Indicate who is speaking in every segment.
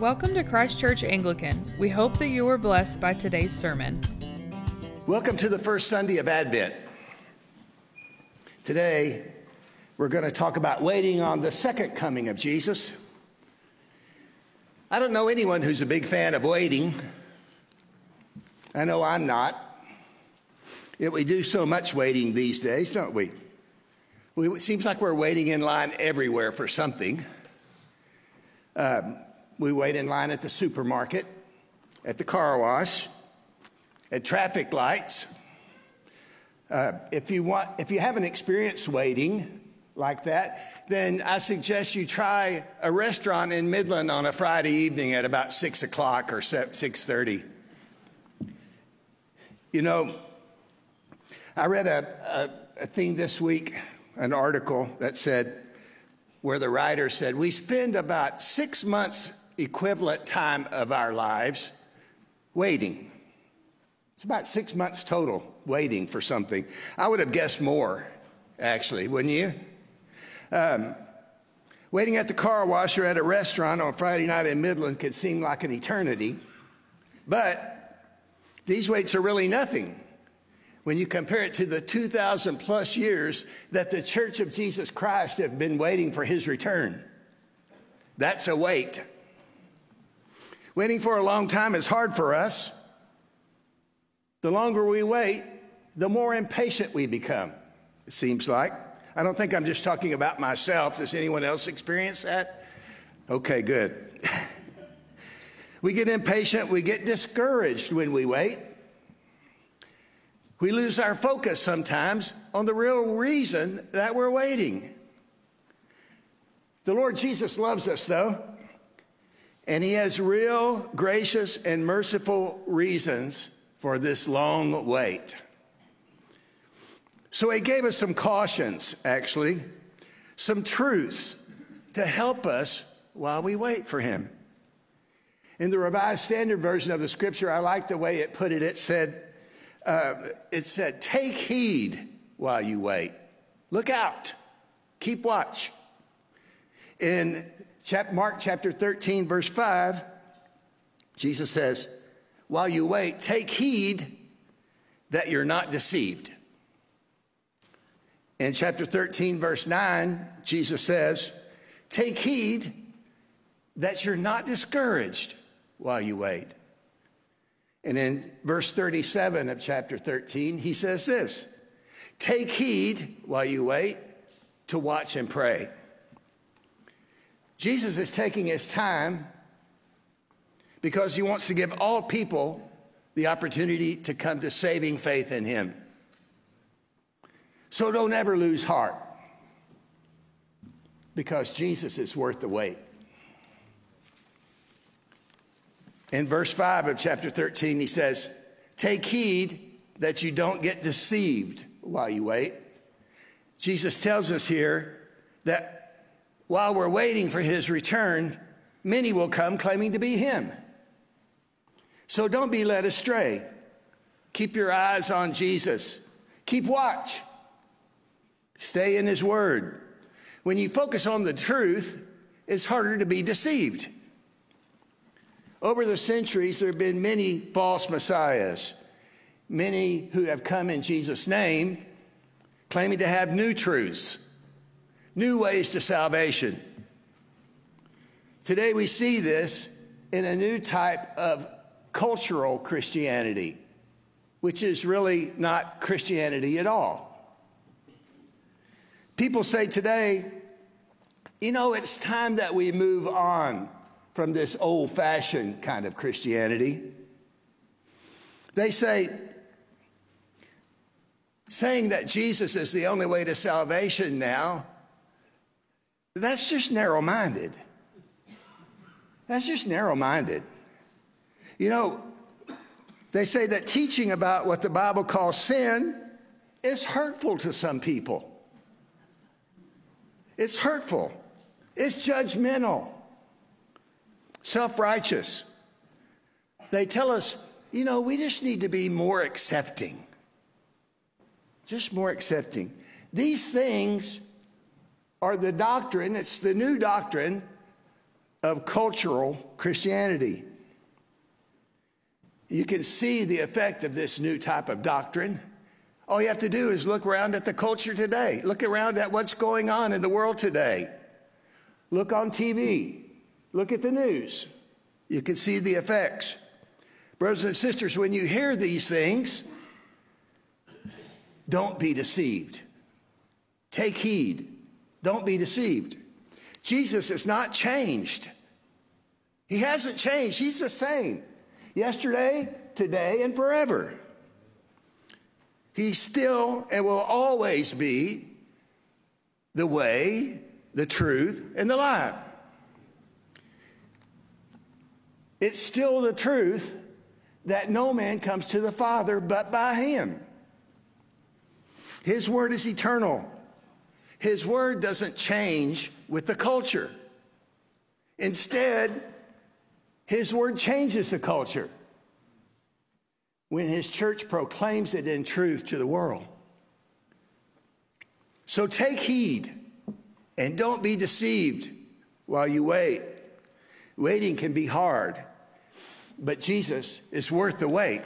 Speaker 1: Welcome to Christ Church Anglican. We hope that you were blessed by today's sermon.
Speaker 2: Welcome to the first Sunday of Advent. Today, we're going to talk about waiting on the second coming of Jesus. I don't know anyone who's a big fan of waiting. I know I'm not. Yet we do so much waiting these days, don't we? we it seems like we're waiting in line everywhere for something. Um, we wait in line at the supermarket, at the car wash, at traffic lights. Uh, if you want, if you haven't experienced waiting like that, then I suggest you try a restaurant in Midland on a Friday evening at about six o'clock or six thirty. You know, I read a, a, a thing this week, an article that said, where the writer said, We spend about six months equivalent time of our lives waiting. It's about six months total waiting for something. I would have guessed more, actually, wouldn't you? Um, waiting at the car wash or at a restaurant on Friday night in Midland could seem like an eternity, but these waits are really nothing when you compare it to the 2,000 plus years that the Church of Jesus Christ have been waiting for his return. That's a wait. Waiting for a long time is hard for us. The longer we wait, the more impatient we become, it seems like. I don't think I'm just talking about myself. Does anyone else experience that? Okay, good. we get impatient, we get discouraged when we wait. We lose our focus sometimes on the real reason that we're waiting. The Lord Jesus loves us, though. And he has real gracious and merciful reasons for this long wait. So he gave us some cautions, actually, some truths to help us while we wait for him. In the Revised Standard Version of the scripture, I like the way it put it. It said, uh, it said, take heed while you wait. Look out. Keep watch. In Mark chapter 13, verse 5, Jesus says, While you wait, take heed that you're not deceived. In chapter 13, verse 9, Jesus says, Take heed that you're not discouraged while you wait. And in verse 37 of chapter 13, he says this Take heed while you wait to watch and pray. Jesus is taking his time because he wants to give all people the opportunity to come to saving faith in him. So don't ever lose heart because Jesus is worth the wait. In verse 5 of chapter 13, he says, Take heed that you don't get deceived while you wait. Jesus tells us here that while we're waiting for his return, many will come claiming to be him. So don't be led astray. Keep your eyes on Jesus. Keep watch. Stay in his word. When you focus on the truth, it's harder to be deceived. Over the centuries, there have been many false messiahs, many who have come in Jesus' name, claiming to have new truths new ways to salvation. Today we see this in a new type of cultural Christianity, which is really not Christianity at all. People say today, you know, it's time that we move on from this old fashioned kind of Christianity. They say, saying that Jesus is the only way to salvation now that's just narrow minded. That's just narrow minded. You know, they say that teaching about what the Bible calls sin is hurtful to some people. It's hurtful, it's judgmental, self righteous. They tell us, you know, we just need to be more accepting. Just more accepting. These things are the doctrine, it's the new doctrine of cultural Christianity. You can see the effect of this new type of doctrine. All you have to do is look around at the culture today. Look around at what's going on in the world today. Look on TV. Look at the news. You can see the effects. Brothers and sisters, when you hear these things, don't be deceived. Take heed. Don't be deceived. Jesus has not changed. He hasn't changed. He's the same yesterday, today, and forever. He still and will always be the way, the truth, and the life. It's still the truth that no man comes to the Father but by him. His word is eternal. His word doesn't change with the culture. Instead, his word changes the culture when his church proclaims it in truth to the world. So take heed and don't be deceived while you wait. Waiting can be hard, but Jesus is worth the wait.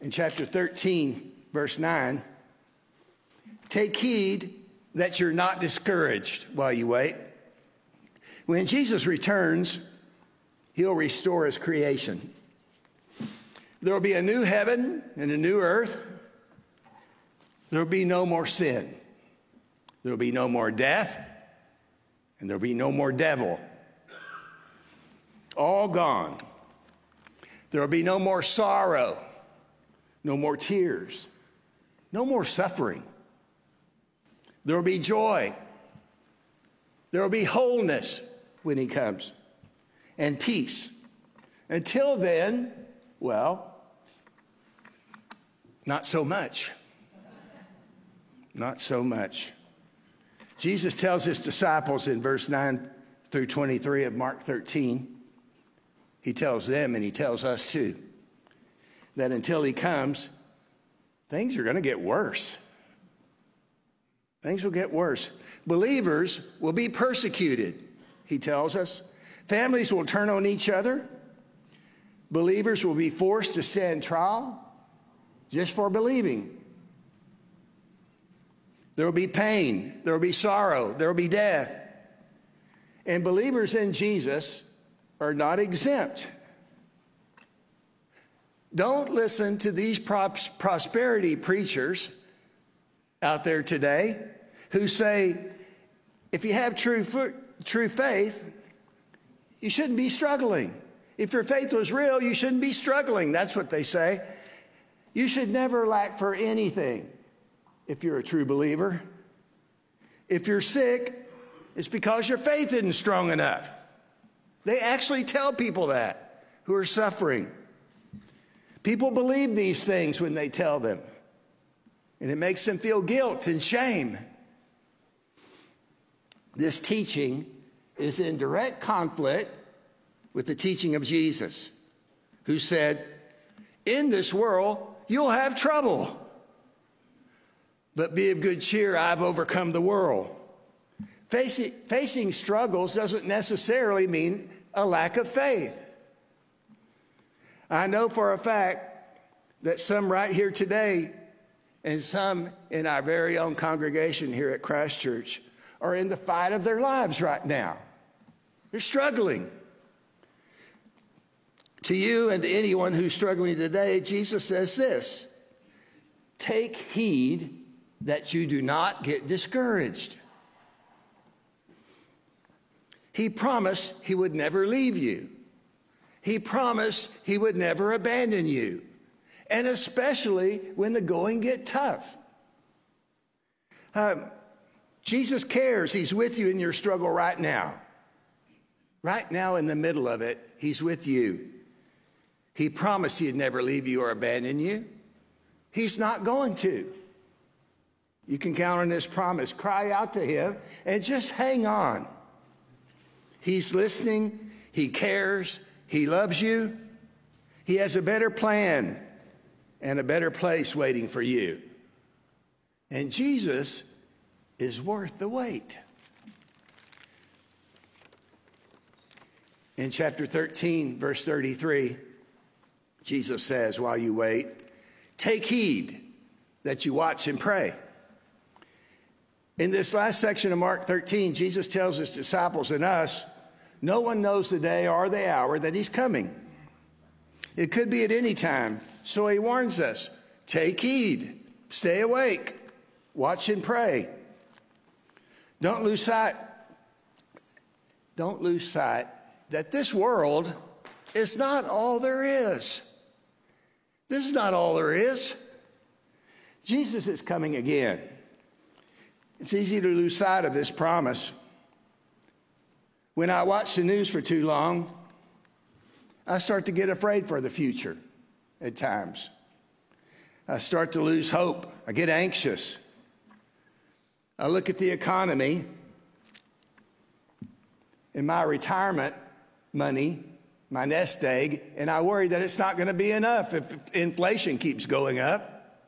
Speaker 2: In chapter 13, verse 9, take heed that you're not discouraged while you wait. When Jesus returns, he'll restore his creation. There will be a new heaven and a new earth. There will be no more sin. There will be no more death, and there will be no more devil. All gone. There will be no more sorrow, no more tears, no more suffering. There will be joy. There will be wholeness when he comes and peace. Until then, well, not so much. Not so much. Jesus tells his disciples in verse 9 through 23 of Mark 13, he tells them and he tells us too, that until he comes, things are going to get worse. Things will get worse. Believers will be persecuted he tells us. Families will turn on each other. Believers will be forced to stand trial just for believing. There will be pain, there will be sorrow, there will be death. And believers in Jesus are not exempt. Don't listen to these prosperity preachers out there today who say, if you have true true faith, you shouldn't be struggling. If your faith was real, you shouldn't be struggling. That's what they say. You should never lack for anything if you're a true believer. If you're sick, it's because your faith isn't strong enough. They actually tell people that who are suffering. People believe these things when they tell them, and it makes them feel guilt and shame. This teaching is in direct conflict with the teaching of Jesus, who said, In this world, you'll have trouble, but be of good cheer, I've overcome the world. Facing, facing struggles doesn't necessarily mean a lack of faith. I know for a fact that some right here today and some in our very own congregation here at Christ Church are in the fight of their lives right now. They're struggling. To you and to anyone who's struggling today, Jesus says this Take heed that you do not get discouraged. He promised he would never leave you. He promised he would never abandon you, and especially when the going get tough. Um, Jesus cares. He's with you in your struggle right now. Right now, in the middle of it, He's with you. He promised He'd never leave you or abandon you. He's not going to. You can count on this promise. Cry out to Him and just hang on. He's listening, He cares, He loves you. He has a better plan and a better place waiting for you. And Jesus is worth the wait. In chapter 13, verse 33, Jesus says, While you wait, take heed that you watch and pray. In this last section of Mark 13, Jesus tells his disciples and us, no one knows the day or the hour that he's coming. It could be at any time. So he warns us take heed, stay awake, watch and pray. Don't lose sight. Don't lose sight that this world is not all there is. This is not all there is. Jesus is coming again. It's easy to lose sight of this promise. When I watch the news for too long, I start to get afraid for the future at times. I start to lose hope. I get anxious. I look at the economy and my retirement money, my nest egg, and I worry that it's not going to be enough if inflation keeps going up.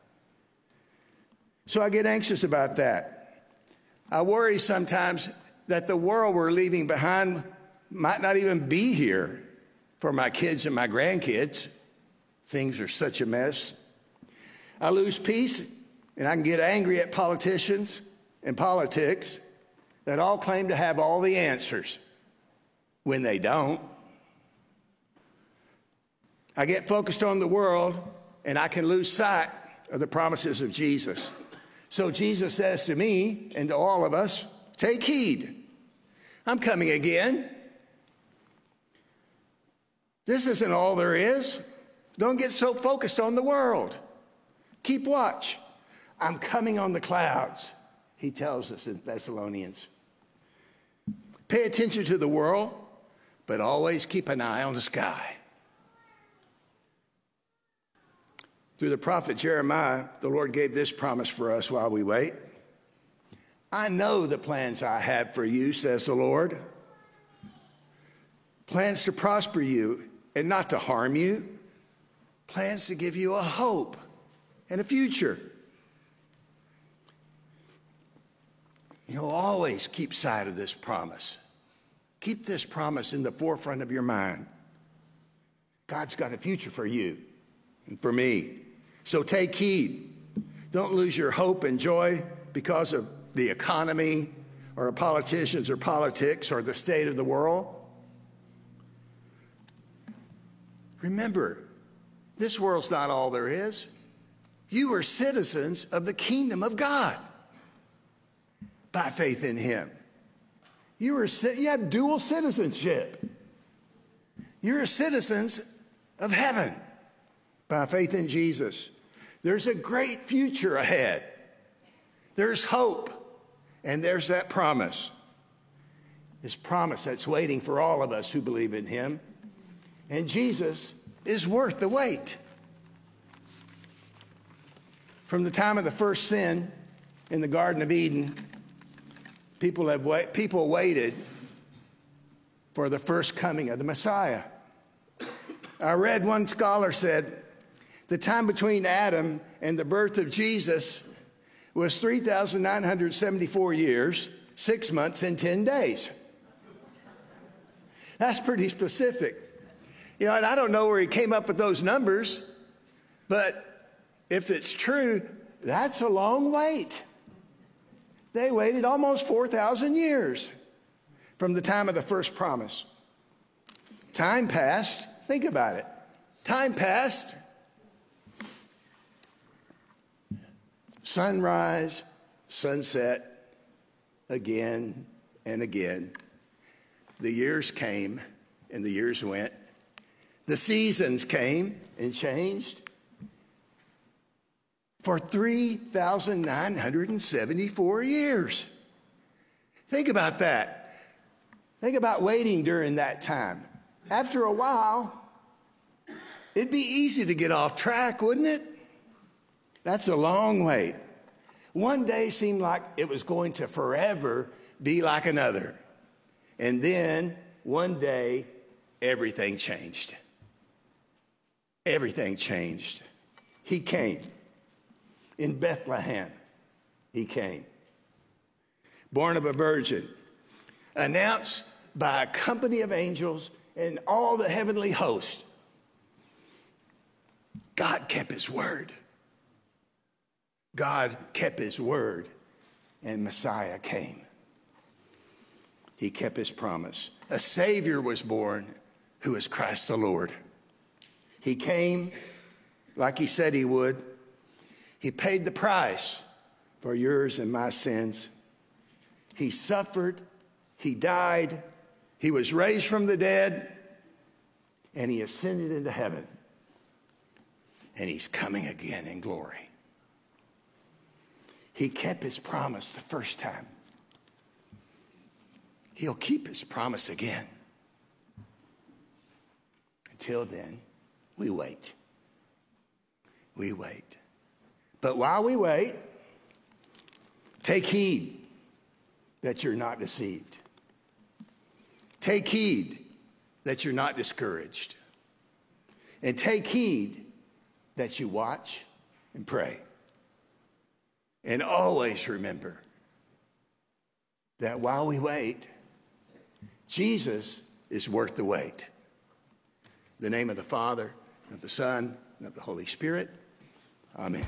Speaker 2: So I get anxious about that. I worry sometimes that the world we're leaving behind might not even be here for my kids and my grandkids. Things are such a mess. I lose peace and I can get angry at politicians and politics that all claim to have all the answers when they don't. I get focused on the world and I can lose sight of the promises of Jesus. So Jesus says to me and to all of us, take heed. I'm coming again. This isn't all there is. Don't get so focused on the world. Keep watch. I'm coming on the clouds, he tells us in Thessalonians. Pay attention to the world, but always keep an eye on the sky. Through the prophet Jeremiah, the Lord gave this promise for us while we wait. I know the plans I have for you, says the Lord. Plans to prosper you and not to harm you. Plans to give you a hope and a future. You know, always keep sight of this promise. Keep this promise in the forefront of your mind. God's got a future for you and for me. So take heed. Don't lose your hope and joy because of the economy or politicians or politics or the state of the world. Remember, this world's not all there is. You are citizens of the kingdom of God by faith in Him. You, are, you have dual citizenship. You're citizens of heaven by faith in Jesus. There's a great future ahead. There's hope, and there's that promise. This promise that's waiting for all of us who believe in Him. And Jesus is worth the wait. From the time of the first sin in the Garden of Eden, people, have wait, people waited for the first coming of the Messiah. I read one scholar said the time between Adam and the birth of Jesus was 3,974 years, six months, and 10 days. That's pretty specific. You know, and I don't know where he came up with those numbers, but if it's true, that's a long wait. They waited almost 4,000 years from the time of the first promise. Time passed. Think about it. Time passed. Sunrise, sunset, again and again. The years came and the years went. The seasons came and changed. For 3,974 years. Think about that. Think about waiting during that time. After a while, it'd be easy to get off track, wouldn't it? That's a long wait. One day seemed like it was going to forever be like another. And then one day, everything changed. Everything changed. He came. In Bethlehem, he came. Born of a virgin, announced by a company of angels and all the heavenly host. God kept his word. God kept his word, and Messiah came. He kept his promise. A Savior was born who is Christ the Lord. He came like he said he would. He paid the price for yours and my sins. He suffered, he died, he was raised from the dead, and he ascended into heaven. And he's coming again in glory. He kept his promise the first time. He'll keep his promise again. Until then, we wait. We wait. But while we wait, take heed that you're not deceived. Take heed that you're not discouraged. And take heed that you watch and pray. And always remember that while we wait, Jesus is worth the wait. In the name of the Father, and of the Son, and of the Holy Spirit. Amen.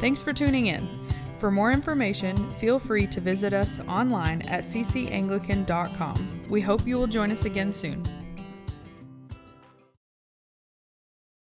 Speaker 1: Thanks for tuning in. For more information, feel free to visit us online at ccanglican.com. We hope you will join us again soon.